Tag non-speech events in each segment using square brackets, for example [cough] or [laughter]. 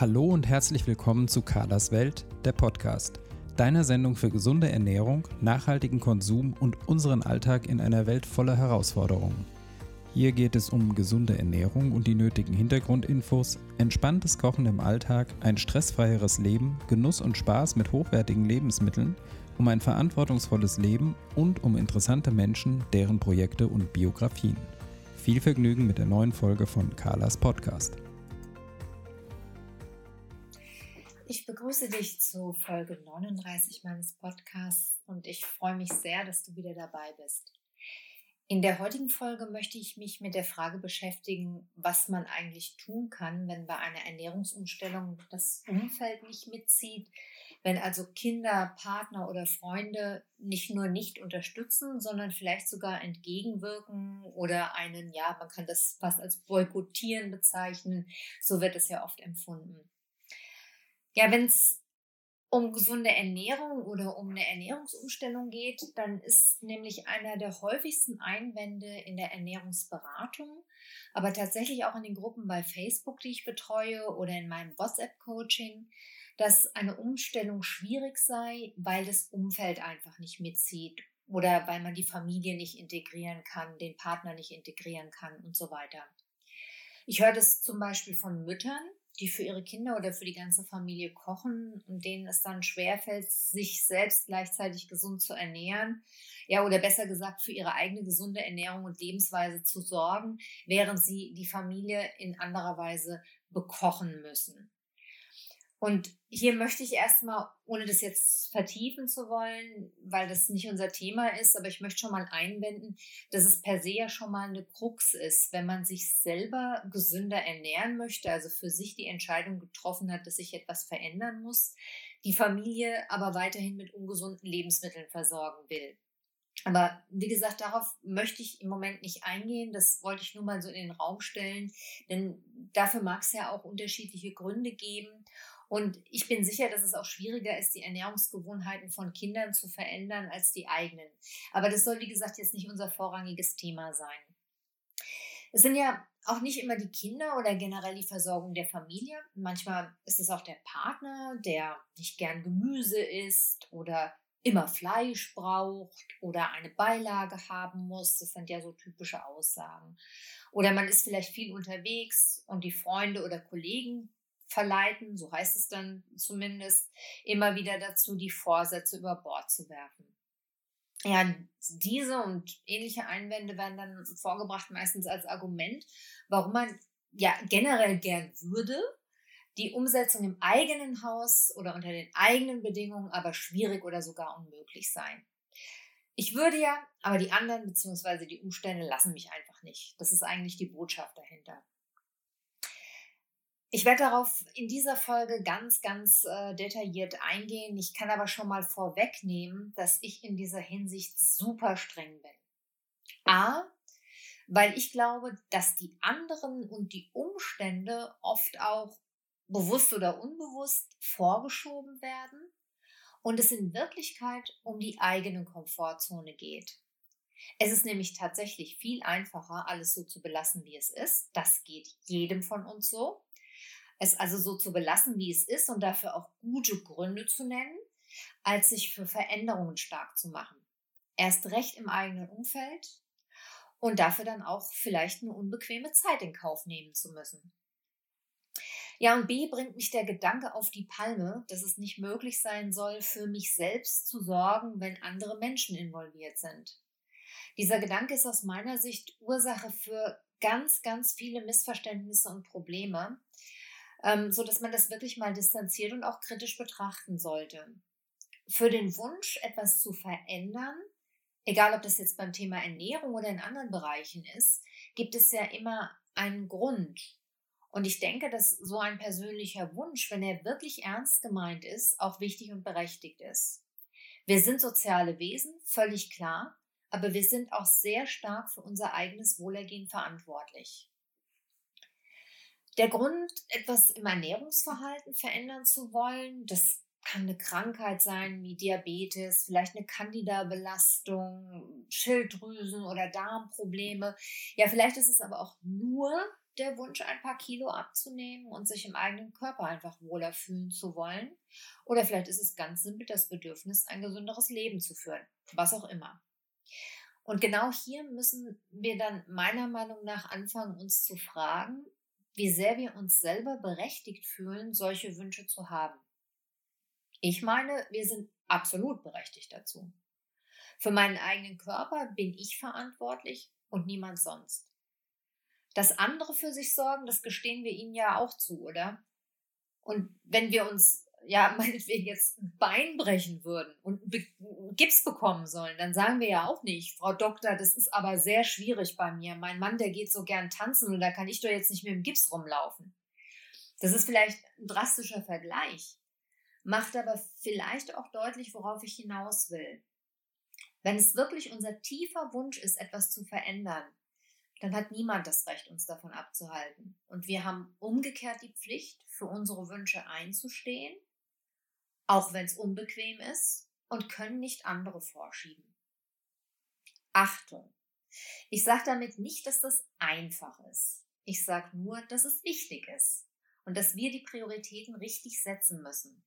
Hallo und herzlich willkommen zu Carlas Welt, der Podcast. Deine Sendung für gesunde Ernährung, nachhaltigen Konsum und unseren Alltag in einer Welt voller Herausforderungen. Hier geht es um gesunde Ernährung und die nötigen Hintergrundinfos, entspanntes Kochen im Alltag, ein stressfreieres Leben, Genuss und Spaß mit hochwertigen Lebensmitteln, um ein verantwortungsvolles Leben und um interessante Menschen, deren Projekte und Biografien. Viel Vergnügen mit der neuen Folge von Carlas Podcast. Ich begrüße dich zu Folge 39 meines Podcasts und ich freue mich sehr, dass du wieder dabei bist. In der heutigen Folge möchte ich mich mit der Frage beschäftigen, was man eigentlich tun kann, wenn bei einer Ernährungsumstellung das Umfeld nicht mitzieht, wenn also Kinder, Partner oder Freunde nicht nur nicht unterstützen, sondern vielleicht sogar entgegenwirken oder einen, ja, man kann das fast als Boykottieren bezeichnen, so wird es ja oft empfunden. Ja, wenn es um gesunde Ernährung oder um eine Ernährungsumstellung geht, dann ist nämlich einer der häufigsten Einwände in der Ernährungsberatung, aber tatsächlich auch in den Gruppen bei Facebook, die ich betreue oder in meinem WhatsApp-Coaching, dass eine Umstellung schwierig sei, weil das Umfeld einfach nicht mitzieht oder weil man die Familie nicht integrieren kann, den Partner nicht integrieren kann und so weiter. Ich höre das zum Beispiel von Müttern, die für ihre Kinder oder für die ganze Familie kochen und denen es dann schwerfällt, sich selbst gleichzeitig gesund zu ernähren. Ja, oder besser gesagt, für ihre eigene gesunde Ernährung und Lebensweise zu sorgen, während sie die Familie in anderer Weise bekochen müssen. Und hier möchte ich erstmal, ohne das jetzt vertiefen zu wollen, weil das nicht unser Thema ist, aber ich möchte schon mal einwenden, dass es per se ja schon mal eine Krux ist, wenn man sich selber gesünder ernähren möchte, also für sich die Entscheidung getroffen hat, dass sich etwas verändern muss, die Familie aber weiterhin mit ungesunden Lebensmitteln versorgen will. Aber wie gesagt, darauf möchte ich im Moment nicht eingehen. Das wollte ich nur mal so in den Raum stellen, denn dafür mag es ja auch unterschiedliche Gründe geben. Und ich bin sicher, dass es auch schwieriger ist, die Ernährungsgewohnheiten von Kindern zu verändern als die eigenen. Aber das soll, wie gesagt, jetzt nicht unser vorrangiges Thema sein. Es sind ja auch nicht immer die Kinder oder generell die Versorgung der Familie. Manchmal ist es auch der Partner, der nicht gern Gemüse isst oder immer Fleisch braucht oder eine Beilage haben muss. Das sind ja so typische Aussagen. Oder man ist vielleicht viel unterwegs und die Freunde oder Kollegen verleiten, so heißt es dann zumindest, immer wieder dazu, die Vorsätze über Bord zu werfen. Ja, diese und ähnliche Einwände werden dann vorgebracht, meistens als Argument, warum man ja generell gern würde, die Umsetzung im eigenen Haus oder unter den eigenen Bedingungen aber schwierig oder sogar unmöglich sein. Ich würde ja, aber die anderen bzw. die Umstände lassen mich einfach nicht. Das ist eigentlich die Botschaft dahinter. Ich werde darauf in dieser Folge ganz, ganz äh, detailliert eingehen. Ich kann aber schon mal vorwegnehmen, dass ich in dieser Hinsicht super streng bin. A, weil ich glaube, dass die anderen und die Umstände oft auch bewusst oder unbewusst vorgeschoben werden und es in Wirklichkeit um die eigene Komfortzone geht. Es ist nämlich tatsächlich viel einfacher, alles so zu belassen, wie es ist. Das geht jedem von uns so es also so zu belassen, wie es ist und dafür auch gute Gründe zu nennen, als sich für Veränderungen stark zu machen. Erst recht im eigenen Umfeld und dafür dann auch vielleicht eine unbequeme Zeit in Kauf nehmen zu müssen. Ja, und B bringt mich der Gedanke auf die Palme, dass es nicht möglich sein soll, für mich selbst zu sorgen, wenn andere Menschen involviert sind. Dieser Gedanke ist aus meiner Sicht Ursache für ganz, ganz viele Missverständnisse und Probleme, ähm, so dass man das wirklich mal distanziert und auch kritisch betrachten sollte. Für den Wunsch, etwas zu verändern, egal ob das jetzt beim Thema Ernährung oder in anderen Bereichen ist, gibt es ja immer einen Grund. Und ich denke, dass so ein persönlicher Wunsch, wenn er wirklich ernst gemeint ist, auch wichtig und berechtigt ist. Wir sind soziale Wesen, völlig klar, aber wir sind auch sehr stark für unser eigenes Wohlergehen verantwortlich. Der Grund, etwas im Ernährungsverhalten verändern zu wollen, das kann eine Krankheit sein wie Diabetes, vielleicht eine Candida-Belastung, Schilddrüsen- oder Darmprobleme. Ja, vielleicht ist es aber auch nur der Wunsch, ein paar Kilo abzunehmen und sich im eigenen Körper einfach wohler fühlen zu wollen. Oder vielleicht ist es ganz simpel das Bedürfnis, ein gesünderes Leben zu führen. Was auch immer. Und genau hier müssen wir dann meiner Meinung nach anfangen, uns zu fragen, wie sehr wir uns selber berechtigt fühlen, solche Wünsche zu haben. Ich meine, wir sind absolut berechtigt dazu. Für meinen eigenen Körper bin ich verantwortlich und niemand sonst. Dass andere für sich sorgen, das gestehen wir ihnen ja auch zu, oder? Und wenn wir uns ja [laughs] meinetwegen jetzt ein Bein brechen würden und Gips bekommen sollen, dann sagen wir ja auch nicht, Frau Doktor, das ist aber sehr schwierig bei mir. Mein Mann, der geht so gern tanzen und da kann ich doch jetzt nicht mit dem Gips rumlaufen. Das ist vielleicht ein drastischer Vergleich, macht aber vielleicht auch deutlich, worauf ich hinaus will. Wenn es wirklich unser tiefer Wunsch ist, etwas zu verändern, dann hat niemand das Recht, uns davon abzuhalten. Und wir haben umgekehrt die Pflicht, für unsere Wünsche einzustehen, auch wenn es unbequem ist, und können nicht andere vorschieben. Achtung! Ich sage damit nicht, dass das einfach ist. Ich sage nur, dass es wichtig ist und dass wir die Prioritäten richtig setzen müssen.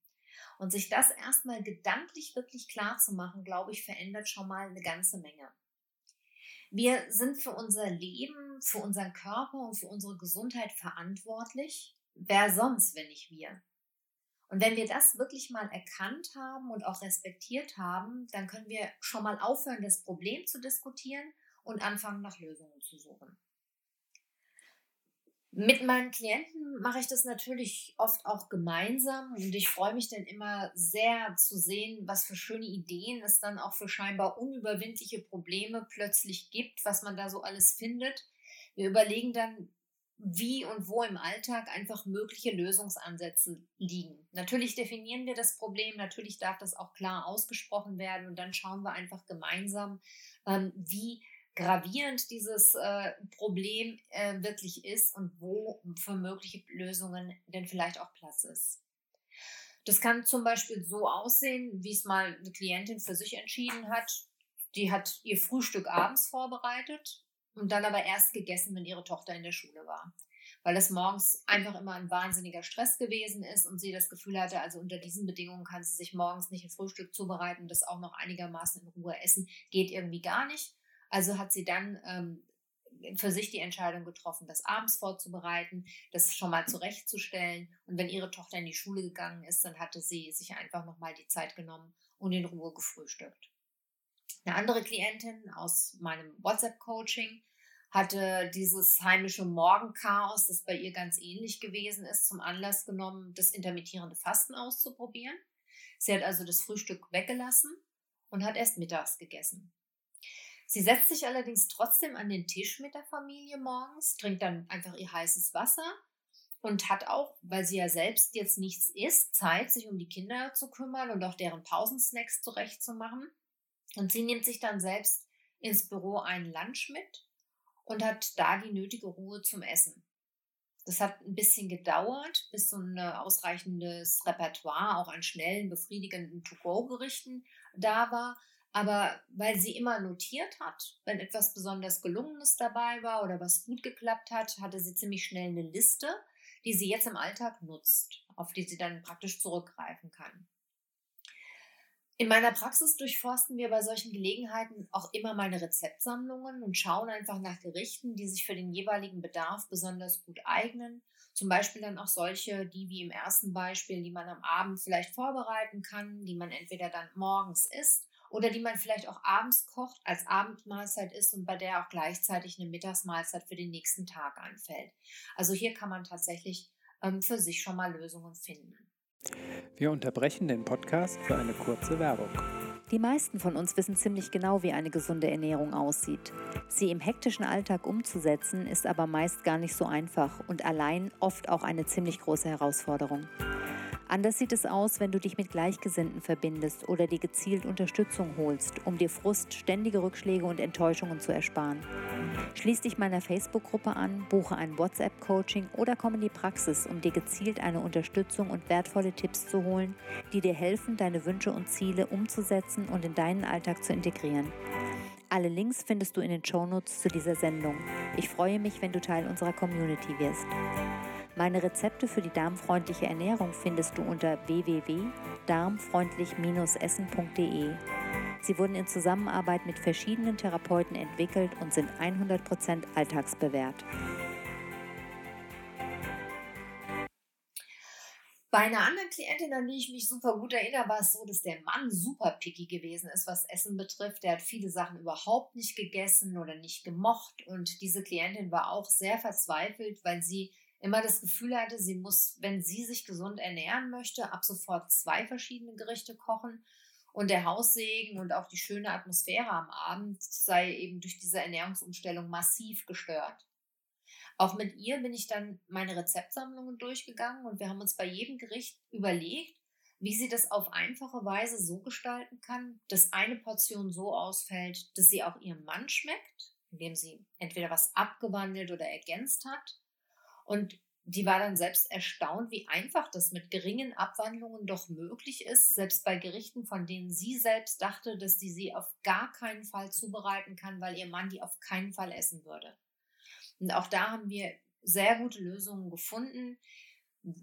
Und sich das erstmal gedanklich wirklich klar zu machen, glaube ich, verändert schon mal eine ganze Menge. Wir sind für unser Leben, für unseren Körper und für unsere Gesundheit verantwortlich. Wer sonst, wenn nicht wir? Und wenn wir das wirklich mal erkannt haben und auch respektiert haben, dann können wir schon mal aufhören, das Problem zu diskutieren und anfangen, nach Lösungen zu suchen. Mit meinen Klienten mache ich das natürlich oft auch gemeinsam und ich freue mich dann immer sehr zu sehen, was für schöne Ideen es dann auch für scheinbar unüberwindliche Probleme plötzlich gibt, was man da so alles findet. Wir überlegen dann, wie und wo im Alltag einfach mögliche Lösungsansätze liegen. Natürlich definieren wir das Problem, natürlich darf das auch klar ausgesprochen werden und dann schauen wir einfach gemeinsam, ähm, wie gravierend dieses äh, Problem äh, wirklich ist und wo für mögliche Lösungen denn vielleicht auch Platz ist. Das kann zum Beispiel so aussehen, wie es mal eine Klientin für sich entschieden hat. Die hat ihr Frühstück abends vorbereitet und dann aber erst gegessen, wenn ihre Tochter in der Schule war. Weil das morgens einfach immer ein wahnsinniger Stress gewesen ist und sie das Gefühl hatte, also unter diesen Bedingungen kann sie sich morgens nicht ein Frühstück zubereiten, das auch noch einigermaßen in Ruhe essen, geht irgendwie gar nicht. Also hat sie dann ähm, für sich die Entscheidung getroffen, das abends vorzubereiten, das schon mal zurechtzustellen. Und wenn ihre Tochter in die Schule gegangen ist, dann hatte sie sich einfach nochmal die Zeit genommen und in Ruhe gefrühstückt. Eine andere Klientin aus meinem WhatsApp-Coaching hatte dieses heimische Morgenchaos, das bei ihr ganz ähnlich gewesen ist, zum Anlass genommen, das intermittierende Fasten auszuprobieren. Sie hat also das Frühstück weggelassen und hat erst mittags gegessen. Sie setzt sich allerdings trotzdem an den Tisch mit der Familie morgens, trinkt dann einfach ihr heißes Wasser und hat auch, weil sie ja selbst jetzt nichts isst, Zeit, sich um die Kinder zu kümmern und auch deren Pausensnacks zurechtzumachen. Und sie nimmt sich dann selbst ins Büro einen Lunch mit und hat da die nötige Ruhe zum Essen. Das hat ein bisschen gedauert, bis so ein ausreichendes Repertoire auch an schnellen, befriedigenden To-Go-Gerichten da war. Aber weil sie immer notiert hat, wenn etwas besonders Gelungenes dabei war oder was gut geklappt hat, hatte sie ziemlich schnell eine Liste, die sie jetzt im Alltag nutzt, auf die sie dann praktisch zurückgreifen kann. In meiner Praxis durchforsten wir bei solchen Gelegenheiten auch immer meine Rezeptsammlungen und schauen einfach nach Gerichten, die sich für den jeweiligen Bedarf besonders gut eignen. Zum Beispiel dann auch solche, die wie im ersten Beispiel, die man am Abend vielleicht vorbereiten kann, die man entweder dann morgens isst oder die man vielleicht auch abends kocht, als Abendmahlzeit isst und bei der auch gleichzeitig eine Mittagsmahlzeit für den nächsten Tag anfällt. Also hier kann man tatsächlich ähm, für sich schon mal Lösungen finden. Wir unterbrechen den Podcast für eine kurze Werbung. Die meisten von uns wissen ziemlich genau, wie eine gesunde Ernährung aussieht. Sie im hektischen Alltag umzusetzen, ist aber meist gar nicht so einfach und allein oft auch eine ziemlich große Herausforderung. Anders sieht es aus, wenn du dich mit Gleichgesinnten verbindest oder dir gezielt Unterstützung holst, um dir Frust, ständige Rückschläge und Enttäuschungen zu ersparen. Schließ dich meiner Facebook-Gruppe an, buche ein WhatsApp-Coaching oder komm in die Praxis, um dir gezielt eine Unterstützung und wertvolle Tipps zu holen, die dir helfen, deine Wünsche und Ziele umzusetzen und in deinen Alltag zu integrieren. Alle Links findest du in den Shownotes zu dieser Sendung. Ich freue mich, wenn du Teil unserer Community wirst. Meine Rezepte für die darmfreundliche Ernährung findest du unter www.darmfreundlich-essen.de. Sie wurden in Zusammenarbeit mit verschiedenen Therapeuten entwickelt und sind 100% alltagsbewährt. Bei einer anderen Klientin, an die ich mich super gut erinnere, war es so, dass der Mann super picky gewesen ist, was Essen betrifft. Der hat viele Sachen überhaupt nicht gegessen oder nicht gemocht. Und diese Klientin war auch sehr verzweifelt, weil sie immer das Gefühl hatte, sie muss, wenn sie sich gesund ernähren möchte, ab sofort zwei verschiedene Gerichte kochen. Und der Haussegen und auch die schöne Atmosphäre am Abend sei eben durch diese Ernährungsumstellung massiv gestört. Auch mit ihr bin ich dann meine Rezeptsammlungen durchgegangen und wir haben uns bei jedem Gericht überlegt, wie sie das auf einfache Weise so gestalten kann, dass eine Portion so ausfällt, dass sie auch ihrem Mann schmeckt, indem sie entweder was abgewandelt oder ergänzt hat. Und die war dann selbst erstaunt, wie einfach das mit geringen Abwandlungen doch möglich ist, selbst bei Gerichten, von denen sie selbst dachte, dass sie sie auf gar keinen Fall zubereiten kann, weil ihr Mann die auf keinen Fall essen würde. Und auch da haben wir sehr gute Lösungen gefunden.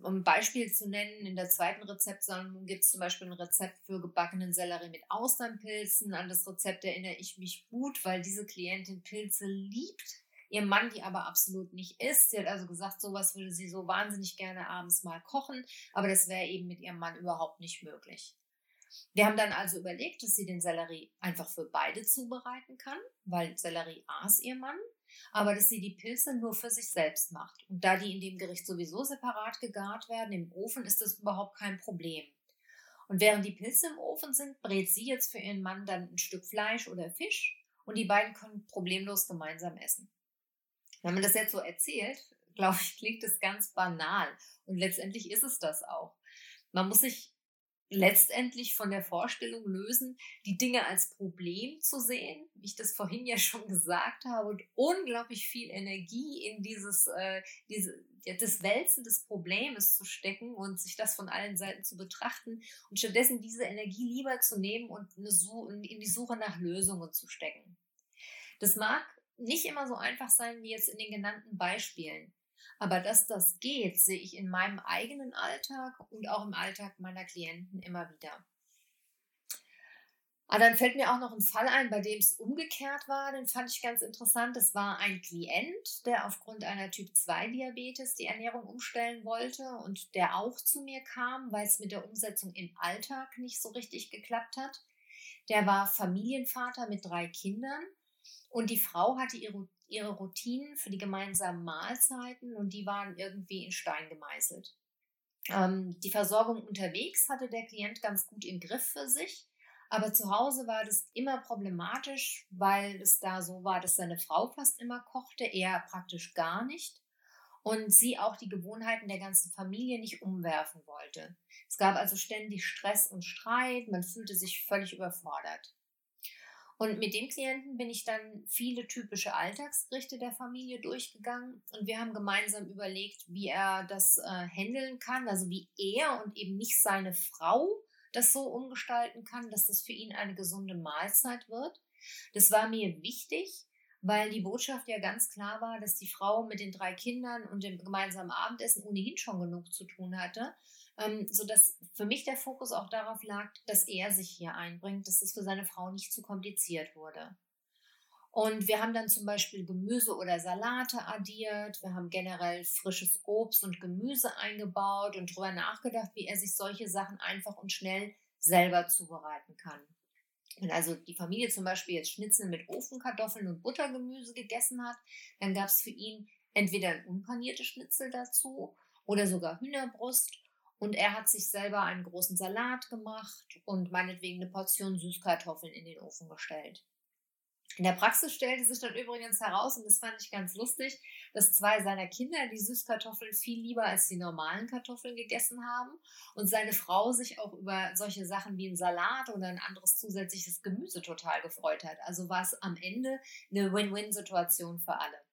Um ein Beispiel zu nennen, in der zweiten Rezeptsammlung gibt es zum Beispiel ein Rezept für gebackenen Sellerie mit Austernpilzen. An das Rezept erinnere ich mich gut, weil diese Klientin Pilze liebt. Ihr Mann die aber absolut nicht isst. Sie hat also gesagt, sowas würde sie so wahnsinnig gerne abends mal kochen, aber das wäre eben mit ihrem Mann überhaupt nicht möglich. Wir haben dann also überlegt, dass sie den Sellerie einfach für beide zubereiten kann, weil Sellerie aß ihr Mann aber dass sie die Pilze nur für sich selbst macht. Und da die in dem Gericht sowieso separat gegart werden im Ofen, ist das überhaupt kein Problem. Und während die Pilze im Ofen sind, brät sie jetzt für ihren Mann dann ein Stück Fleisch oder Fisch und die beiden können problemlos gemeinsam essen. Wenn man das jetzt so erzählt, [laughs] glaube ich, klingt es ganz banal. Und letztendlich ist es das auch. Man muss sich letztendlich von der Vorstellung lösen, die Dinge als Problem zu sehen, wie ich das vorhin ja [laughs] schon gesagt habe, und unglaublich viel Energie in dieses, äh, diese, das Wälzen des Problems zu stecken und sich das von allen Seiten zu betrachten und stattdessen diese Energie lieber zu nehmen und eine, in die Suche nach Lösungen zu stecken. Das mag nicht immer so einfach sein wie jetzt in den genannten Beispielen. Aber dass das geht, sehe ich in meinem eigenen Alltag und auch im Alltag meiner Klienten immer wieder. Ah, dann fällt mir auch noch ein Fall ein, bei dem es umgekehrt war. Den fand ich ganz interessant. Das war ein Klient, der aufgrund einer Typ-2-Diabetes die Ernährung umstellen wollte und der auch zu mir kam, weil es mit der Umsetzung im Alltag nicht so richtig geklappt hat. Der war Familienvater mit drei Kindern und die Frau hatte ihre ihre Routinen für die gemeinsamen Mahlzeiten und die waren irgendwie in Stein gemeißelt. Ähm, die Versorgung unterwegs hatte der Klient ganz gut im Griff für sich, aber zu Hause war das immer problematisch, weil es da so war, dass seine Frau fast immer kochte, er praktisch gar nicht und sie auch die Gewohnheiten der ganzen Familie nicht umwerfen wollte. Es gab also ständig Stress und Streit, man fühlte sich völlig überfordert. Und mit dem Klienten bin ich dann viele typische Alltagsgerichte der Familie durchgegangen und wir haben gemeinsam überlegt, wie er das äh, handeln kann, also wie er und eben nicht seine Frau das so umgestalten kann, dass das für ihn eine gesunde Mahlzeit wird. Das war mir wichtig, weil die Botschaft ja ganz klar war, dass die Frau mit den drei Kindern und dem gemeinsamen Abendessen ohnehin schon genug zu tun hatte ähm, sodass für mich der Fokus auch darauf lag, dass er sich hier einbringt, dass es für seine Frau nicht zu kompliziert wurde. Und wir haben dann zum Beispiel Gemüse oder Salate addiert. Wir haben generell frisches Obst und Gemüse eingebaut und darüber nachgedacht, wie er sich solche Sachen einfach und schnell selber zubereiten kann. Wenn also die Familie zum Beispiel jetzt Schnitzel mit Ofenkartoffeln und Buttergemüse gegessen hat, dann gab es für ihn entweder ein unpaniertes Schnitzel dazu oder sogar Hühnerbrust und er hat sich selber einen großen Salat gemacht und meinetwegen eine Portion Süßkartoffeln in den Ofen gestellt. In der Praxis stellte sich dann übrigens heraus, und das fand ich ganz lustig, dass zwei seiner Kinder die Süßkartoffeln viel lieber als die normalen Kartoffeln gegessen haben und seine Frau sich auch über solche Sachen wie ein Salat oder ein anderes zusätzliches Gemüse total gefreut hat. Also war es am Ende eine Win-Win-Situation für alle.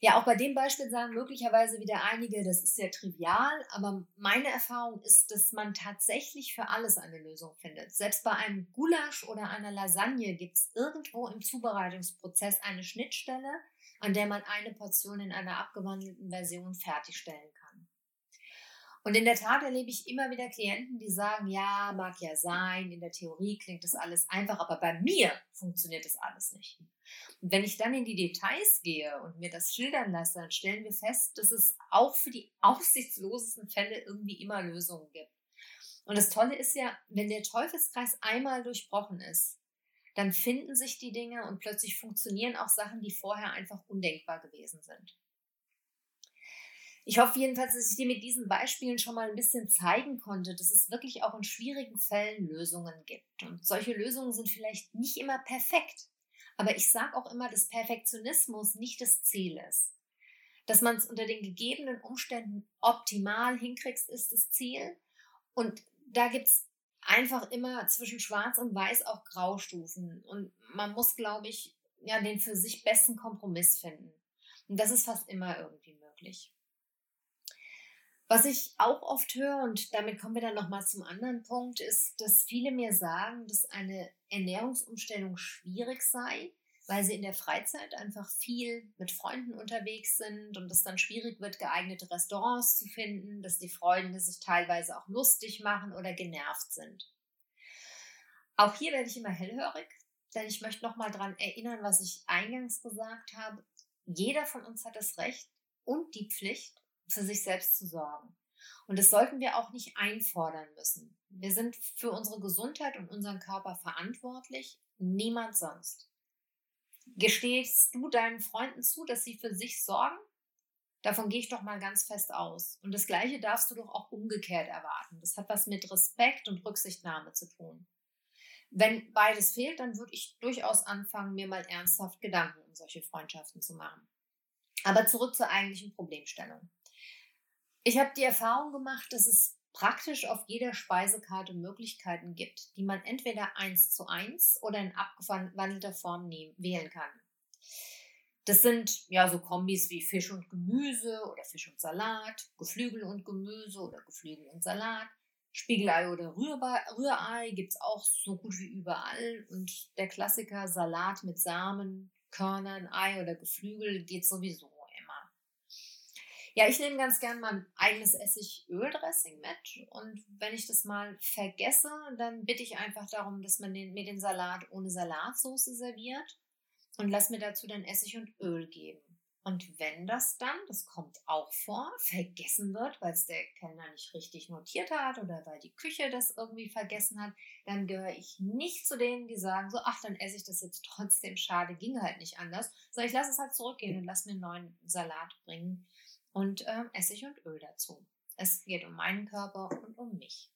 Ja, auch bei dem Beispiel sagen möglicherweise wieder einige, das ist sehr trivial, aber meine Erfahrung ist, dass man tatsächlich für alles eine Lösung findet. Selbst bei einem Gulasch oder einer Lasagne gibt es irgendwo im Zubereitungsprozess eine Schnittstelle, an der man eine Portion in einer abgewandelten Version fertigstellen kann. Und in der Tat erlebe ich immer wieder Klienten, die sagen, ja, mag ja sein, in der Theorie klingt das alles einfach, aber bei mir funktioniert das alles nicht. Und wenn ich dann in die Details gehe und mir das schildern lasse, dann stellen wir fest, dass es auch für die [laughs] aussichtslosesten Fälle irgendwie immer Lösungen gibt. Und das Tolle ist ja, wenn der Teufelskreis einmal durchbrochen ist, dann finden sich die Dinge und plötzlich funktionieren auch Sachen, die vorher einfach undenkbar gewesen sind. Ich hoffe jedenfalls, dass ich dir mit diesen Beispielen schon mal ein bisschen zeigen konnte, dass es wirklich auch in schwierigen Fällen Lösungen gibt. Und solche Lösungen sind vielleicht nicht immer perfekt. Aber ich sage auch immer, dass Perfektionismus nicht das Ziel ist. Dass man es unter den gegebenen Umständen optimal hinkriegt, ist das Ziel. Und da gibt es einfach immer zwischen Schwarz und Weiß auch Graustufen. Und man muss, glaube ich, ja, den für sich besten Kompromiss finden. Und das ist fast immer irgendwie möglich. Was ich auch oft höre, und damit kommen wir dann nochmal zum anderen Punkt, ist, dass viele mir sagen, dass eine Ernährungsumstellung schwierig sei, weil sie in der Freizeit einfach viel mit Freunden unterwegs sind und es dann schwierig wird, geeignete Restaurants zu finden, dass die Freunde sich teilweise auch lustig machen oder genervt sind. Auch hier werde ich immer hellhörig, denn ich möchte nochmal daran erinnern, was ich eingangs gesagt habe. Jeder von uns hat das Recht und die Pflicht, für sich selbst zu sorgen. Und das sollten wir auch nicht einfordern müssen. Wir sind für unsere Gesundheit und unseren Körper verantwortlich, niemand sonst. Gestehst du deinen Freunden zu, dass sie für sich sorgen? Davon gehe ich doch mal ganz fest aus. Und das Gleiche darfst du doch auch umgekehrt erwarten. Das hat was mit Respekt und Rücksichtnahme zu tun. Wenn beides fehlt, dann würde ich durchaus anfangen, mir mal ernsthaft Gedanken um solche Freundschaften zu machen. Aber zurück zur eigentlichen Problemstellung. Ich habe die Erfahrung gemacht, dass es praktisch auf jeder Speisekarte Möglichkeiten gibt, die man entweder eins zu eins oder in abgewandelter Form nehmen, wählen kann. Das sind ja so Kombis wie Fisch und Gemüse oder Fisch und Salat, Geflügel und Gemüse oder Geflügel und Salat. Spiegelei oder Rührei gibt es auch so gut wie überall. Und der Klassiker Salat mit Samen, Körnern, Ei oder Geflügel geht sowieso. Ja, ich nehme ganz gern mein eigenes Essigöldressing mit. Und wenn ich das mal vergesse, dann bitte ich einfach darum, dass man den, mir den Salat ohne Salatsauce serviert und lass mir dazu dann Essig und Öl geben. Und wenn das dann, das kommt auch vor, vergessen wird, weil es der Kellner nicht richtig notiert hat oder weil die Küche das irgendwie vergessen hat, dann gehöre ich nicht zu denen, die sagen so, ach, dann esse ich das jetzt trotzdem, schade, ging halt nicht anders, sondern ich lasse es halt zurückgehen und lass mir einen neuen Salat bringen und äh, Essig und Öl dazu. Es geht um meinen Körper und um mich.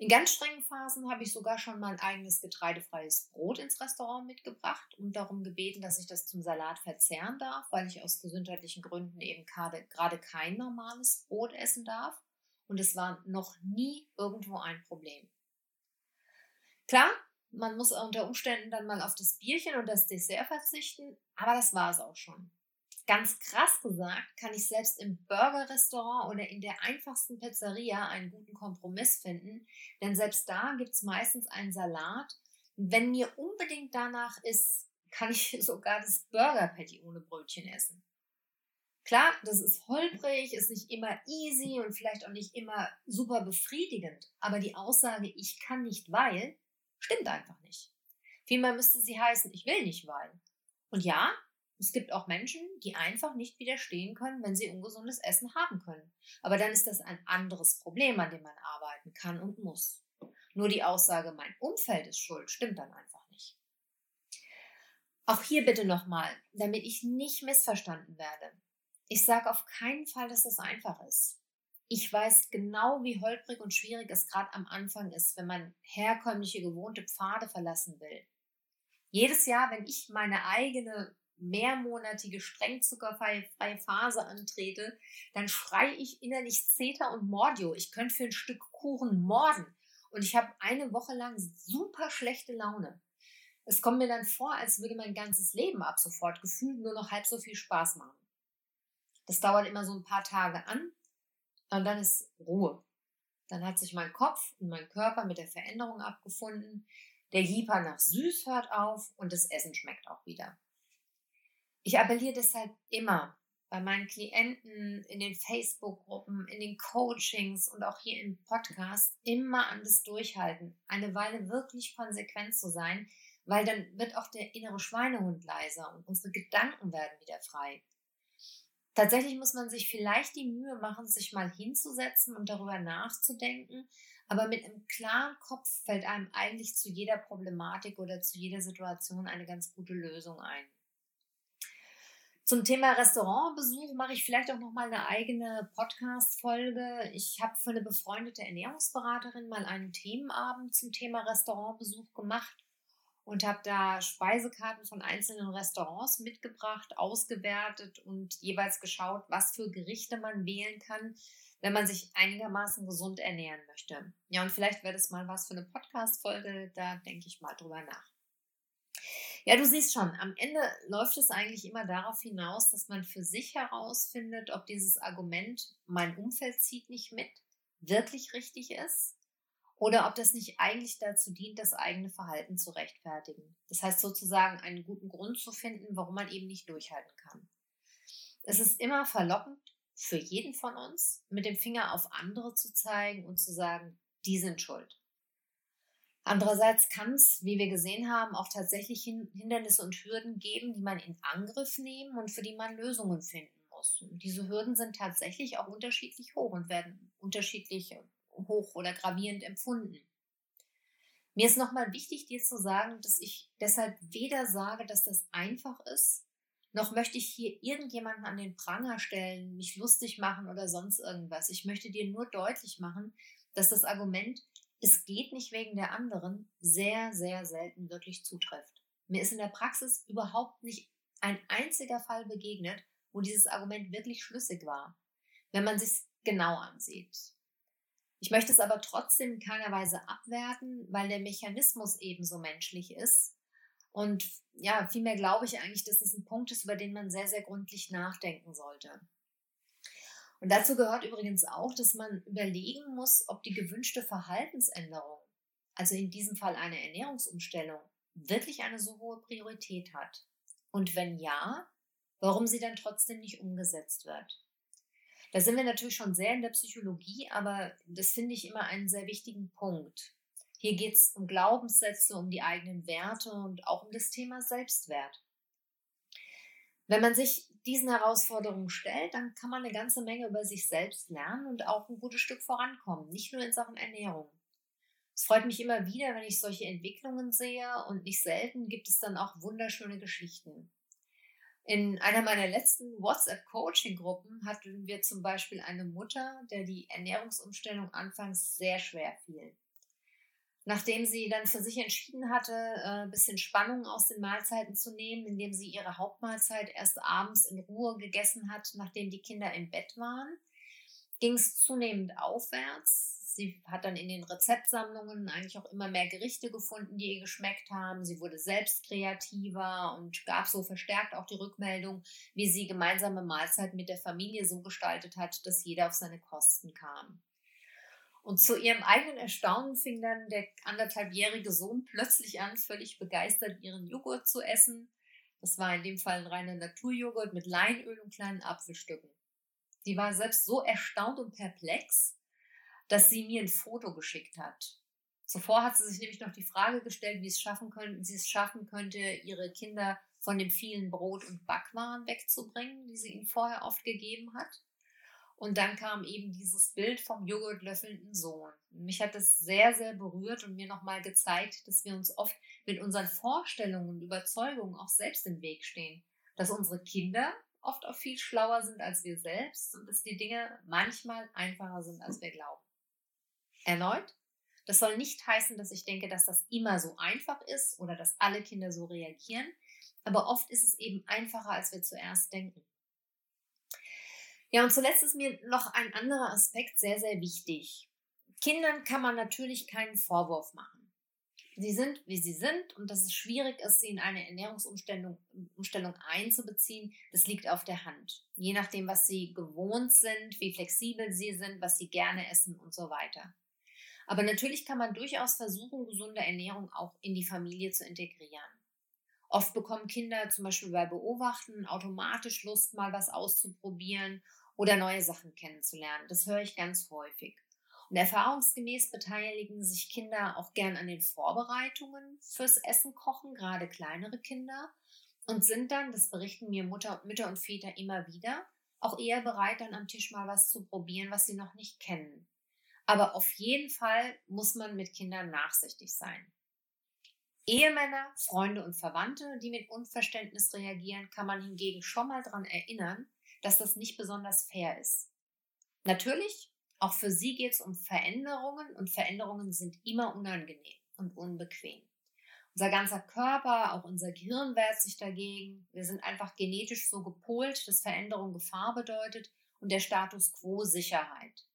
In ganz strengen Phasen habe ich sogar schon mein eigenes getreidefreies Brot ins Restaurant mitgebracht und darum gebeten, dass ich das zum Salat verzehren darf, weil ich aus gesundheitlichen Gründen eben gerade kein normales Brot essen darf. Und es war noch nie irgendwo ein Problem. Klar, man muss unter Umständen dann mal auf das Bierchen und das Dessert verzichten, aber das war es auch schon. Ganz krass gesagt, kann ich selbst im Burger-Restaurant oder in der einfachsten Pizzeria einen guten Kompromiss finden, denn selbst da gibt es meistens einen Salat. Wenn mir unbedingt danach ist, kann ich [laughs] sogar das Burger-Patty ohne Brötchen essen. Klar, das ist holprig, ist nicht immer easy und vielleicht auch nicht immer super befriedigend, aber die Aussage, ich kann nicht weil, stimmt einfach nicht. Vielmehr müsste sie heißen, ich will nicht weil. Und ja, es gibt auch Menschen, die einfach nicht widerstehen können, wenn sie ungesundes Essen haben können. Aber dann ist das ein anderes Problem, an dem man arbeiten kann und muss. Nur die Aussage, mein Umfeld ist schuld, stimmt dann einfach nicht. Auch hier bitte nochmal, damit ich nicht missverstanden werde. Ich sage auf keinen Fall, dass das einfach ist. Ich weiß genau, wie holprig und schwierig es gerade am Anfang ist, wenn man herkömmliche, gewohnte Pfade verlassen will. Jedes Jahr, wenn ich meine eigene mehrmonatige streng zuckerfreie Phase antrete, dann schreie ich innerlich Zeta und Mordio. Ich könnte für ein Stück Kuchen morden. Und ich habe eine Woche lang super schlechte Laune. Es kommt mir dann vor, als würde mein ganzes Leben ab sofort gefühlt nur noch halb so viel Spaß machen. Das dauert immer so ein paar Tage an und dann ist Ruhe. Dann hat sich mein Kopf und mein Körper mit der Veränderung abgefunden. Der Hieper nach süß hört auf und das Essen schmeckt auch wieder. Ich appelliere deshalb immer bei meinen Klienten, in den Facebook-Gruppen, in den Coachings und auch hier im Podcast immer an das Durchhalten, eine Weile wirklich konsequent zu sein, weil dann wird auch der innere Schweinehund leiser und unsere Gedanken werden wieder frei. Tatsächlich muss man sich vielleicht die Mühe machen, sich mal hinzusetzen und darüber nachzudenken, aber mit einem klaren Kopf fällt einem eigentlich zu jeder Problematik oder zu jeder Situation eine ganz gute Lösung ein. Zum Thema Restaurantbesuch mache ich vielleicht auch noch mal eine eigene Podcast-Folge. Ich habe für eine befreundete Ernährungsberaterin mal einen Themenabend zum Thema Restaurantbesuch gemacht und habe da Speisekarten von einzelnen Restaurants mitgebracht, ausgewertet und jeweils geschaut, was für Gerichte man wählen kann, wenn man sich einigermaßen gesund ernähren möchte. Ja, und vielleicht wäre das mal was für eine Podcast-Folge, da denke ich mal drüber nach. Ja, du siehst schon, am Ende läuft es eigentlich immer darauf hinaus, dass man für sich herausfindet, ob dieses Argument, mein Umfeld zieht nicht mit, wirklich richtig ist oder ob das nicht eigentlich dazu dient, das eigene Verhalten zu rechtfertigen. Das heißt sozusagen einen guten Grund zu finden, warum man eben nicht durchhalten kann. Es ist immer verlockend für jeden von uns, mit dem Finger auf andere zu zeigen und zu sagen, die sind schuld. Andererseits kann es, wie wir gesehen haben, auch tatsächlich Hindernisse und Hürden geben, die man in Angriff nehmen und für die man Lösungen finden muss. Und diese Hürden sind tatsächlich auch unterschiedlich hoch und werden unterschiedlich hoch oder gravierend empfunden. Mir ist nochmal wichtig, dir zu sagen, dass ich deshalb weder sage, dass das einfach ist, noch möchte ich hier irgendjemanden an den Pranger stellen, mich lustig machen oder sonst irgendwas. Ich möchte dir nur deutlich machen, dass das Argument, es geht nicht wegen der anderen, sehr, sehr selten wirklich zutrifft. Mir ist in der Praxis überhaupt nicht ein einziger Fall begegnet, wo dieses Argument wirklich schlüssig war, wenn man sich genau ansieht. Ich möchte es aber trotzdem in keiner Weise abwerten, weil der Mechanismus ebenso menschlich ist. Und ja, vielmehr glaube ich eigentlich, dass es ein Punkt ist, über den man sehr, sehr gründlich nachdenken sollte. Und dazu gehört übrigens auch, dass man überlegen muss, ob die gewünschte Verhaltensänderung, also in diesem Fall eine Ernährungsumstellung, wirklich eine so hohe Priorität hat. Und wenn ja, warum sie dann trotzdem nicht umgesetzt wird. Da sind wir natürlich schon sehr in der Psychologie, aber das finde ich immer einen sehr wichtigen Punkt. Hier geht es um Glaubenssätze, um die eigenen Werte und auch um das Thema Selbstwert. Wenn man sich diesen Herausforderungen stellt, dann kann man eine ganze Menge über sich selbst lernen und auch ein gutes Stück vorankommen, nicht nur in Sachen Ernährung. Es freut mich immer wieder, wenn ich solche Entwicklungen sehe und nicht selten gibt es dann auch wunderschöne Geschichten. In einer meiner letzten WhatsApp-Coaching-Gruppen hatten wir zum Beispiel eine Mutter, der die Ernährungsumstellung anfangs sehr schwer fiel. Nachdem sie dann für sich entschieden hatte, ein äh, bisschen Spannung aus den Mahlzeiten zu nehmen, indem sie ihre Hauptmahlzeit erst abends in Ruhe gegessen hat, nachdem die Kinder im Bett waren, ging es zunehmend aufwärts. Sie hat dann in den Rezeptsammlungen eigentlich auch immer mehr Gerichte gefunden, die ihr geschmeckt haben. Sie wurde selbst kreativer und gab so verstärkt auch die Rückmeldung, wie sie gemeinsame Mahlzeiten mit der Familie so gestaltet hat, dass jeder auf seine Kosten kam. Und zu ihrem eigenen Erstaunen fing dann der anderthalbjährige Sohn plötzlich an, völlig begeistert ihren Joghurt zu essen. Das war in dem Fall ein reiner Naturjoghurt mit Leinöl und kleinen Apfelstücken. Sie war selbst so erstaunt und perplex, dass sie mir ein Foto geschickt hat. Zuvor hat sie sich nämlich noch die Frage gestellt, wie es schaffen könnte, sie es schaffen könnte, ihre Kinder von dem vielen Brot und Backwaren wegzubringen, die sie ihnen vorher oft gegeben hat. Und dann kam eben dieses Bild vom joghurtlöffelnden Sohn. Mich hat das sehr, sehr berührt und mir nochmal gezeigt, dass wir uns oft mit unseren Vorstellungen und Überzeugungen auch selbst im Weg stehen. Dass unsere Kinder oft auch viel schlauer sind als wir selbst und dass die Dinge manchmal einfacher sind, als wir glauben. Erneut, das soll nicht heißen, dass ich denke, dass das immer so einfach ist oder dass alle Kinder so reagieren, aber oft ist es eben einfacher, als wir zuerst denken. Ja, und zuletzt ist mir noch ein anderer Aspekt sehr, sehr wichtig. Kindern kann man natürlich keinen Vorwurf machen. Sie sind, wie sie sind und dass es schwierig ist, sie in eine Ernährungsumstellung Umstellung einzubeziehen, das liegt auf der Hand. Je nachdem, was sie gewohnt sind, wie flexibel sie sind, was sie gerne essen und so weiter. Aber natürlich kann man durchaus versuchen, gesunde Ernährung auch in die Familie zu integrieren. Oft bekommen Kinder zum Beispiel bei Beobachten automatisch Lust, mal was auszuprobieren oder neue Sachen kennenzulernen. Das höre ich ganz häufig. Und erfahrungsgemäß beteiligen sich Kinder auch gern an den Vorbereitungen fürs Essen kochen, gerade kleinere Kinder, und sind dann, das berichten mir Mutter, Mütter und Väter immer wieder, auch eher bereit, dann am Tisch mal was zu probieren, was sie noch nicht kennen. Aber auf jeden Fall muss man mit Kindern nachsichtig sein. Ehemänner, Freunde und Verwandte, die mit Unverständnis reagieren, kann man hingegen schon mal daran erinnern, dass das nicht besonders fair ist. Natürlich auch für sie geht es um Veränderungen und Veränderungen sind immer unangenehm und unbequem. Unser ganzer Körper, auch unser Gehirn wehrt sich dagegen. Wir sind einfach genetisch so gepolt, dass Veränderung Gefahr bedeutet und der Status quo Sicherheit.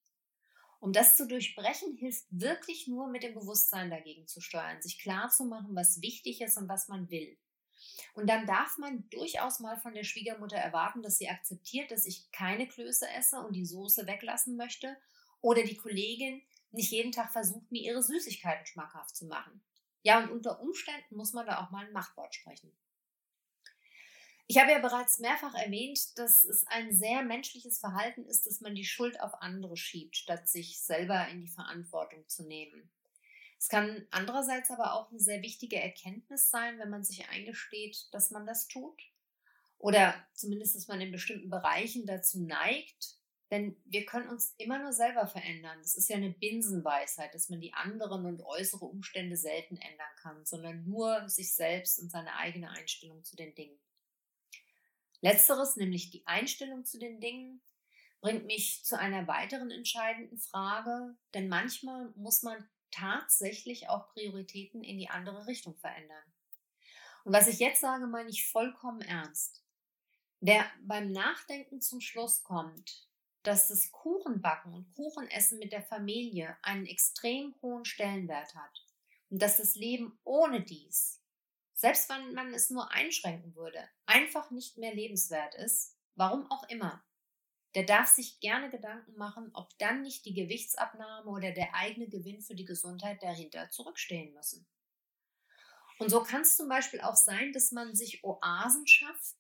Um das zu durchbrechen, hilft wirklich nur mit dem Bewusstsein dagegen zu steuern, sich klar zu machen, was wichtig ist und was man will. Und dann darf man durchaus mal von der Schwiegermutter erwarten, dass sie akzeptiert, dass ich keine Klöße esse und die Soße weglassen möchte oder die Kollegin nicht jeden Tag versucht, mir ihre Süßigkeiten schmackhaft zu machen. Ja, und unter Umständen muss man da auch mal ein Machtwort sprechen. Ich habe ja bereits mehrfach erwähnt, dass es ein sehr menschliches Verhalten ist, dass man die Schuld auf andere schiebt, statt sich selber in die Verantwortung zu nehmen. Es kann andererseits aber auch eine sehr wichtige Erkenntnis sein, wenn man sich eingesteht, dass man das tut. Oder zumindest, dass man in bestimmten Bereichen dazu neigt, denn wir können uns immer nur selber verändern. Das ist ja eine Binsenweisheit, dass man die anderen und äußere Umstände selten ändern kann, sondern nur sich selbst und seine eigene Einstellung zu den Dingen. Letzteres, nämlich die Einstellung zu den Dingen, bringt mich zu einer weiteren entscheidenden Frage, denn manchmal muss man tatsächlich auch Prioritäten in die andere Richtung verändern. Und was ich jetzt sage, meine ich vollkommen ernst. Wer beim Nachdenken zum Schluss kommt, dass das Kuchenbacken und Kuchenessen mit der Familie einen extrem hohen Stellenwert hat und dass das Leben ohne dies, selbst wenn man es nur einschränken würde, einfach nicht mehr lebenswert ist, warum auch immer, der darf sich gerne Gedanken machen, ob dann nicht die Gewichtsabnahme oder der eigene Gewinn für die Gesundheit dahinter zurückstehen müssen. Und so kann es zum Beispiel auch sein, dass man sich Oasen schafft,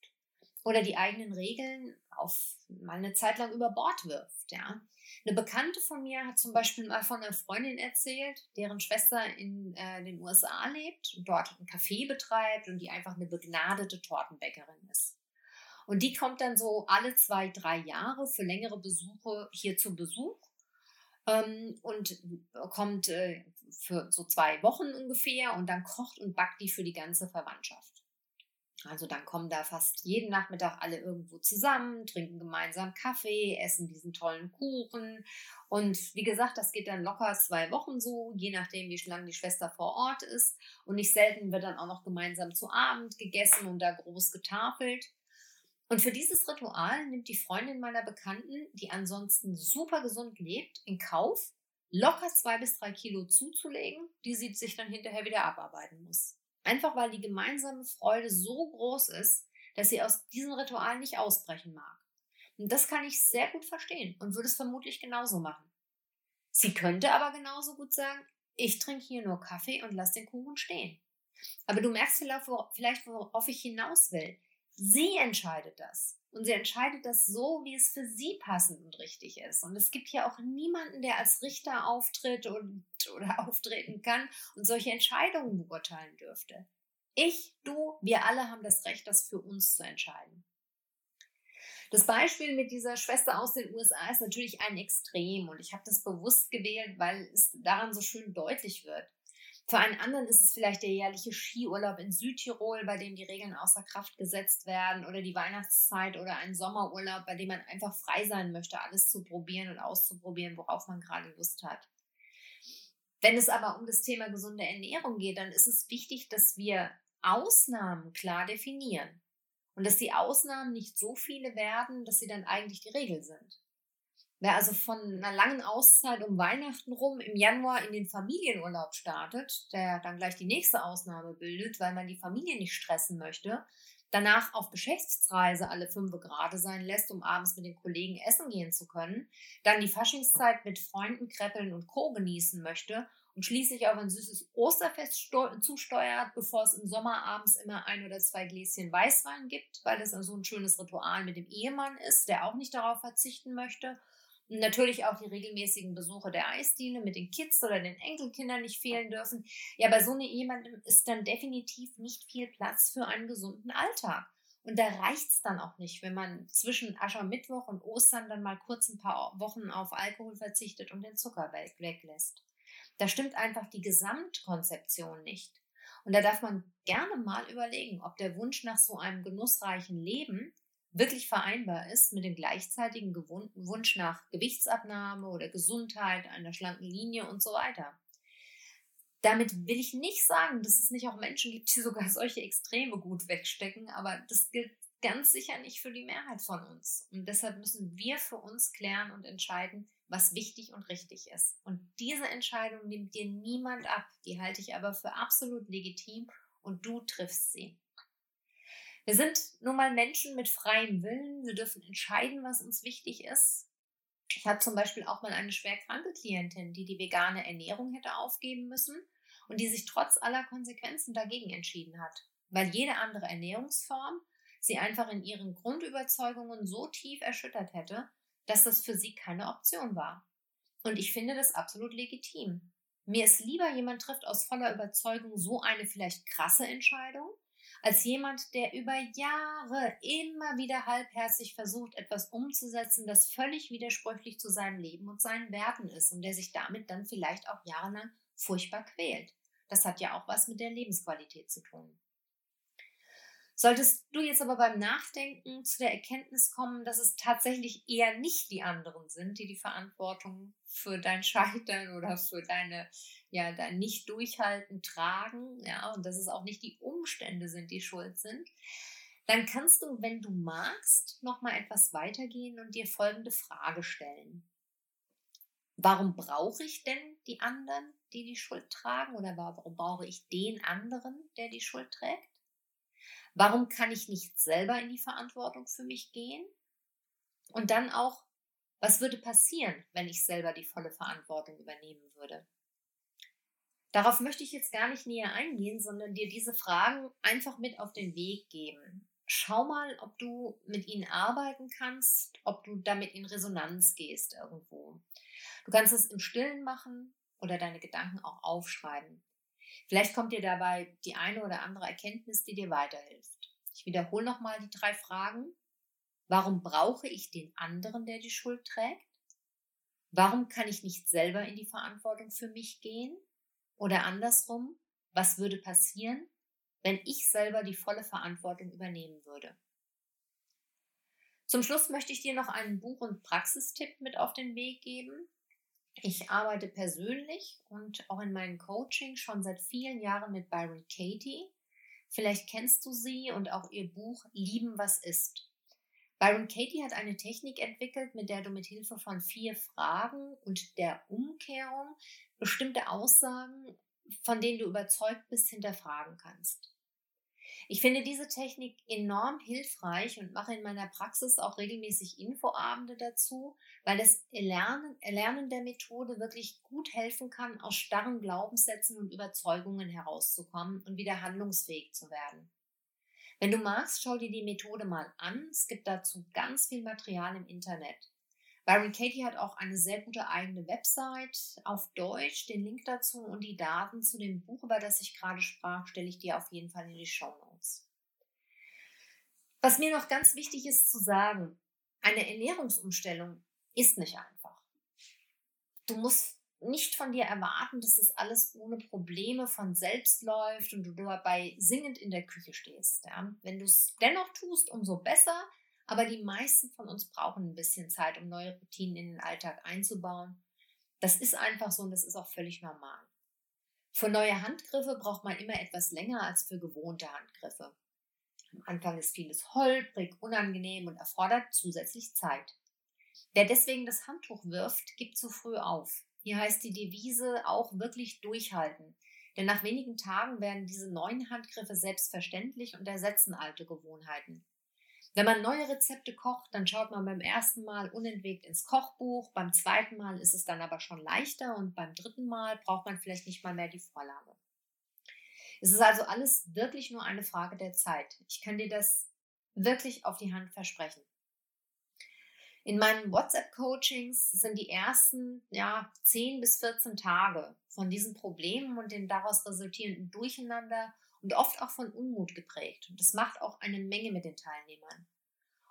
oder die eigenen Regeln auf mal eine Zeit lang über Bord wirft. Ja. Eine Bekannte von mir hat zum Beispiel mal von einer Freundin erzählt, deren Schwester in äh, den USA lebt und dort ein Café betreibt und die einfach eine begnadete Tortenbäckerin ist. Und die kommt dann so alle zwei, drei Jahre für längere Besuche hier zu Besuch ähm, und kommt äh, für so zwei Wochen ungefähr und dann kocht und backt die für die ganze Verwandtschaft. Also dann kommen da fast jeden Nachmittag alle irgendwo zusammen, trinken gemeinsam Kaffee, essen diesen tollen Kuchen. Und wie gesagt, das geht dann locker zwei Wochen so, je nachdem, wie lange die Schwester vor Ort ist. Und nicht selten wird dann auch noch gemeinsam zu Abend gegessen und da groß getafelt. Und für dieses Ritual nimmt die Freundin meiner Bekannten, die ansonsten super gesund lebt, in Kauf, locker zwei bis drei Kilo zuzulegen, die sie sich dann hinterher wieder abarbeiten muss. Einfach weil die gemeinsame Freude so groß ist, dass sie aus diesem Ritual nicht ausbrechen mag. Und das kann ich sehr gut verstehen und würde es vermutlich genauso machen. Sie könnte aber genauso gut sagen, ich trinke hier nur Kaffee und lasse den Kuchen stehen. Aber du merkst vielleicht, worauf ich hinaus will. Sie entscheidet das. Und sie entscheidet das so, wie es für sie passend und richtig ist. Und es gibt hier auch niemanden, der als Richter auftritt und, [laughs] oder auftreten kann und solche Entscheidungen beurteilen dürfte. Ich, du, wir alle haben das Recht, das für uns zu entscheiden. Das Beispiel mit dieser Schwester aus den USA ist natürlich ein Extrem und ich habe das bewusst gewählt, weil es daran so schön deutlich wird. Für einen anderen ist es vielleicht der jährliche Skiurlaub in Südtirol, bei dem die Regeln außer Kraft gesetzt werden, oder die Weihnachtszeit oder ein Sommerurlaub, bei dem man einfach frei sein möchte, alles zu probieren und auszuprobieren, worauf man gerade Lust hat. Wenn es aber um das Thema gesunde Ernährung geht, dann ist es wichtig, dass wir Ausnahmen klar definieren und dass die Ausnahmen nicht so viele werden, dass sie dann eigentlich die Regel sind. Wer also von einer langen Auszeit um Weihnachten rum im Januar in den Familienurlaub startet, der dann gleich die nächste Ausnahme bildet, weil man die Familie nicht stressen möchte, danach auf Geschäftsreise alle fünf Grade sein lässt, um abends mit den Kollegen essen gehen zu können, dann die Faschingszeit mit Freunden, Kreppeln und Co. genießen möchte und schließlich auf ein süßes Osterfest zusteuert, bevor es im Sommer abends immer ein oder zwei Gläschen Weißwein gibt, weil das so ein schönes Ritual mit dem Ehemann ist, der auch nicht darauf verzichten möchte natürlich auch die regelmäßigen Besuche der Eisdiele mit den Kids oder den Enkelkindern nicht fehlen dürfen. Ja, bei so einer jemandem ist dann definitiv nicht viel Platz für einen gesunden Alltag. Und da reicht es dann auch nicht, wenn man zwischen Aschermittwoch und Ostern dann mal kurz ein paar Wochen auf Alkohol verzichtet und den Zucker weglässt. Da stimmt einfach die Gesamtkonzeption nicht. Und da darf man gerne mal überlegen, ob der Wunsch nach so einem genussreichen Leben wirklich vereinbar ist mit dem gleichzeitigen Wunsch nach Gewichtsabnahme oder Gesundheit, einer schlanken Linie und so weiter. Damit will ich nicht sagen, dass es nicht auch Menschen gibt, die [laughs] sogar solche Extreme gut wegstecken, aber das gilt ganz sicher nicht für die Mehrheit von uns. Und deshalb müssen wir für uns klären und entscheiden, was wichtig und richtig ist. Und diese Entscheidung nimmt dir niemand ab, die halte ich aber für absolut legitim und du triffst sie. Wir sind nun mal Menschen mit freiem Willen. Wir dürfen entscheiden, was uns wichtig ist. Ich hatte zum Beispiel auch mal eine schwer kranke Klientin, die die vegane Ernährung hätte aufgeben müssen und die sich trotz aller Konsequenzen dagegen entschieden hat, weil jede andere Ernährungsform sie einfach in ihren Grundüberzeugungen so tief erschüttert hätte, dass das für sie keine Option war. Und ich finde das absolut legitim. Mir ist lieber, jemand trifft aus voller Überzeugung so eine vielleicht krasse Entscheidung, als jemand, der über Jahre immer wieder halbherzig versucht, etwas umzusetzen, das völlig widersprüchlich zu seinem Leben und seinen Werten ist und der sich damit dann vielleicht auch jahrelang furchtbar quält. Das hat ja auch was mit der Lebensqualität zu tun. Solltest du jetzt aber beim Nachdenken zu der Erkenntnis kommen, dass es tatsächlich eher nicht die anderen sind, die die Verantwortung für dein Scheitern oder für deine ja dein Nicht-Durchhalten tragen, ja, und dass es auch nicht die Umstände sind, die schuld sind, dann kannst du, wenn du magst, nochmal etwas weitergehen und dir folgende Frage stellen. Warum brauche ich denn die anderen, die die Schuld tragen? Oder warum brauche ich den anderen, der die Schuld trägt? Warum kann ich nicht selber in die Verantwortung für mich gehen? Und dann auch, was würde passieren, wenn ich selber die volle Verantwortung übernehmen würde? Darauf möchte ich jetzt gar nicht näher eingehen, sondern dir diese Fragen einfach mit auf den Weg geben. Schau mal, ob du mit ihnen arbeiten kannst, ob du damit in Resonanz gehst irgendwo. Du kannst es im Stillen machen oder deine Gedanken auch aufschreiben. Vielleicht kommt dir dabei die eine oder andere Erkenntnis, die dir weiterhilft. Ich wiederhole nochmal die drei Fragen. Warum brauche ich den anderen, der die Schuld trägt? Warum kann ich nicht selber in die Verantwortung für mich gehen? Oder andersrum, was würde passieren, wenn ich selber die volle Verantwortung übernehmen würde? Zum Schluss möchte ich dir noch einen Buch- und Praxistipp mit auf den Weg geben. Ich arbeite persönlich und auch in meinem Coaching schon seit vielen Jahren mit Byron Katie. Vielleicht kennst du sie und auch ihr Buch Lieben, was ist. Byron Katie hat eine Technik entwickelt, mit der du mit Hilfe von vier Fragen und der Umkehrung bestimmte Aussagen, von denen du überzeugt bist, hinterfragen kannst. Ich finde diese Technik enorm hilfreich und mache in meiner Praxis auch regelmäßig Infoabende dazu, weil das Erlernen, Erlernen der Methode wirklich gut helfen kann, aus starren Glaubenssätzen und Überzeugungen herauszukommen und wieder handlungsfähig zu werden. Wenn du magst, schau dir die Methode mal an. Es gibt dazu ganz viel Material im Internet. Byron Katie hat auch eine sehr gute eigene Website auf Deutsch. Den Link dazu und die Daten zu dem Buch, über das ich gerade sprach, stelle ich dir auf jeden Fall in die Show Notes. Was mir noch ganz wichtig ist zu sagen, eine Ernährungsumstellung ist nicht einfach. Du musst nicht von dir erwarten, dass das alles ohne Probleme von selbst läuft und du dabei singend in der Küche stehst. Ja? Wenn du es dennoch tust, umso besser. Aber die meisten von uns brauchen ein bisschen Zeit, um neue Routinen in den Alltag einzubauen. Das ist einfach so und das ist auch völlig normal. Für neue Handgriffe braucht man immer etwas länger als für gewohnte Handgriffe. Am Anfang ist vieles holprig, unangenehm und erfordert zusätzlich Zeit. Wer deswegen das Handtuch wirft, gibt zu früh auf. Hier heißt die Devise auch wirklich durchhalten. Denn nach wenigen Tagen werden diese neuen Handgriffe selbstverständlich und ersetzen alte Gewohnheiten. Wenn man neue Rezepte kocht, dann schaut man beim ersten Mal unentwegt ins Kochbuch, beim zweiten Mal ist es dann aber schon leichter und beim dritten Mal braucht man vielleicht nicht mal mehr die Vorlage. Es ist also alles wirklich nur eine Frage der Zeit. Ich kann dir das wirklich auf die Hand versprechen. In meinen WhatsApp-Coachings sind die ersten ja, 10 bis 14 Tage von diesen Problemen und den daraus resultierenden Durcheinander und oft auch von Unmut geprägt. Und das macht auch eine Menge mit den Teilnehmern.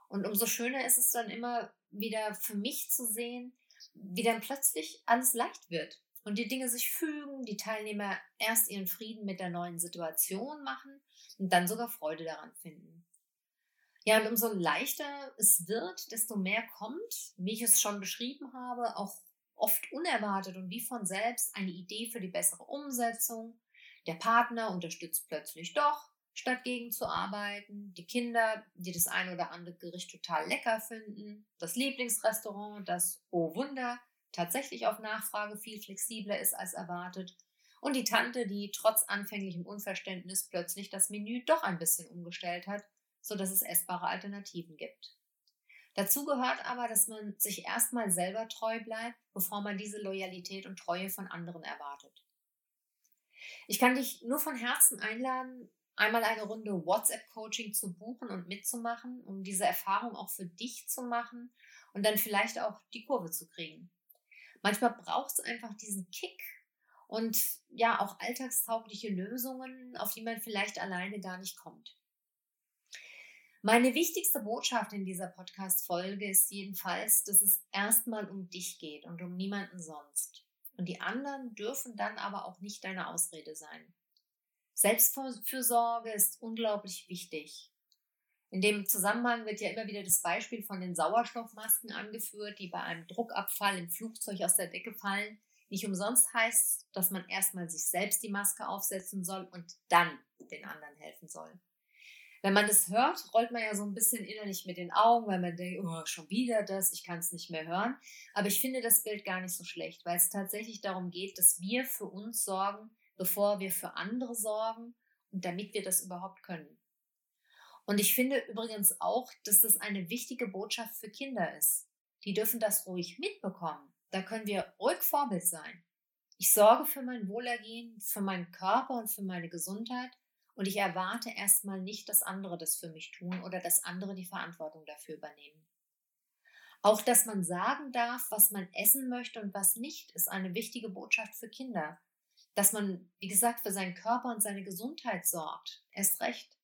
Und umso schöner ist es dann immer wieder für mich zu sehen, wie dann plötzlich alles leicht wird und die Dinge sich fügen, die Teilnehmer erst ihren Frieden mit der neuen Situation machen und dann sogar Freude daran finden. Ja, und umso leichter es wird, desto mehr kommt, wie ich es schon beschrieben habe, auch oft unerwartet und wie von selbst eine Idee für die bessere Umsetzung. Der Partner unterstützt plötzlich doch, statt gegenzuarbeiten. Die Kinder, die das eine oder andere Gericht total lecker finden. Das Lieblingsrestaurant, das, oh Wunder, tatsächlich auf Nachfrage viel flexibler ist als erwartet. Und die Tante, die trotz anfänglichem Unverständnis plötzlich das Menü doch ein bisschen umgestellt hat sodass es essbare Alternativen gibt. Dazu gehört aber, dass man sich erstmal selber treu bleibt, bevor man diese Loyalität und Treue von anderen erwartet. Ich kann dich nur von Herzen einladen, einmal eine Runde WhatsApp-Coaching zu buchen und mitzumachen, um diese Erfahrung auch für dich zu machen und dann vielleicht auch die Kurve zu kriegen. Manchmal braucht es einfach diesen Kick und ja auch alltagstaugliche Lösungen, auf die man vielleicht alleine gar nicht kommt. Meine wichtigste Botschaft in dieser Podcast-Folge ist jedenfalls, dass es erstmal um dich geht und um niemanden sonst. Und die anderen dürfen dann aber auch nicht deine Ausrede sein. Selbstfürsorge ist unglaublich wichtig. In dem Zusammenhang wird ja immer wieder das Beispiel von den Sauerstoffmasken angeführt, die bei einem Druckabfall im Flugzeug aus der Decke fallen. Nicht umsonst heißt, dass man erstmal sich selbst die Maske aufsetzen soll und dann den anderen helfen soll. Wenn man das hört, rollt man ja so ein bisschen innerlich mit den Augen, weil man denkt, oh, schon wieder das, ich kann es nicht mehr hören. Aber ich finde das Bild gar nicht so schlecht, weil es tatsächlich darum geht, dass wir für uns sorgen, bevor wir für andere sorgen und damit wir das überhaupt können. Und ich finde übrigens auch, dass das eine wichtige Botschaft für Kinder ist. Die dürfen das ruhig mitbekommen. Da können wir ruhig Vorbild sein. Ich sorge für mein Wohlergehen, für meinen Körper und für meine Gesundheit und ich erwarte erstmal nicht, dass andere das für mich tun oder dass andere die Verantwortung dafür übernehmen. Auch, dass man sagen darf, was man essen möchte und was nicht, ist eine wichtige Botschaft für Kinder. Dass man, wie gesagt, für seinen Körper und seine Gesundheit sorgt. Erst recht.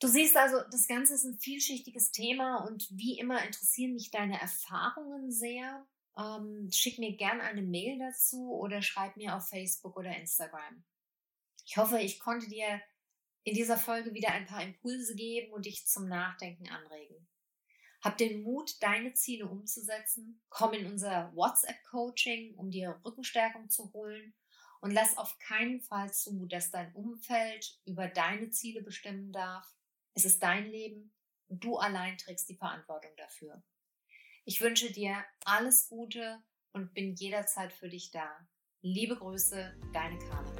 Du siehst also, das Ganze ist ein vielschichtiges Thema und wie immer interessieren mich deine Erfahrungen sehr. Ähm, schick mir gerne eine Mail dazu oder schreib mir auf Facebook oder Instagram. Ich hoffe, ich konnte dir in dieser Folge wieder ein paar Impulse geben und dich zum Nachdenken anregen. Hab den Mut, deine Ziele umzusetzen. Komm in unser WhatsApp-Coaching, um dir Rückenstärkung zu holen. Und lass auf keinen Fall zu, dass dein Umfeld über deine Ziele bestimmen darf. Es ist dein Leben du allein trägst die Verantwortung dafür. Ich wünsche dir alles Gute und bin jederzeit für dich da. Liebe Grüße, deine Carla.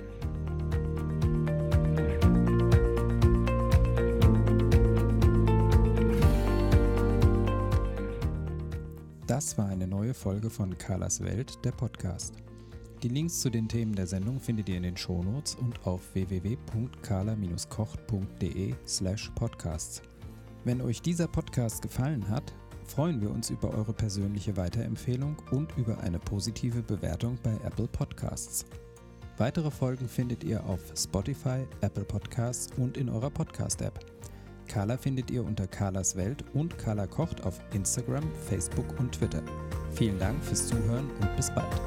Das war eine neue Folge von Carlas Welt, der Podcast. Die Links zu den Themen der Sendung findet ihr in den Shownotes und auf www.carla-kocht.de slash podcasts. Wenn euch dieser Podcast gefallen hat, freuen wir uns über eure persönliche Weiterempfehlung und über eine positive Bewertung bei Apple Podcasts. Weitere Folgen findet ihr auf Spotify, Apple Podcasts und in eurer Podcast-App. Carla findet ihr unter Carlas Welt und Carla kocht auf Instagram, Facebook und Twitter. Vielen Dank fürs Zuhören und bis bald.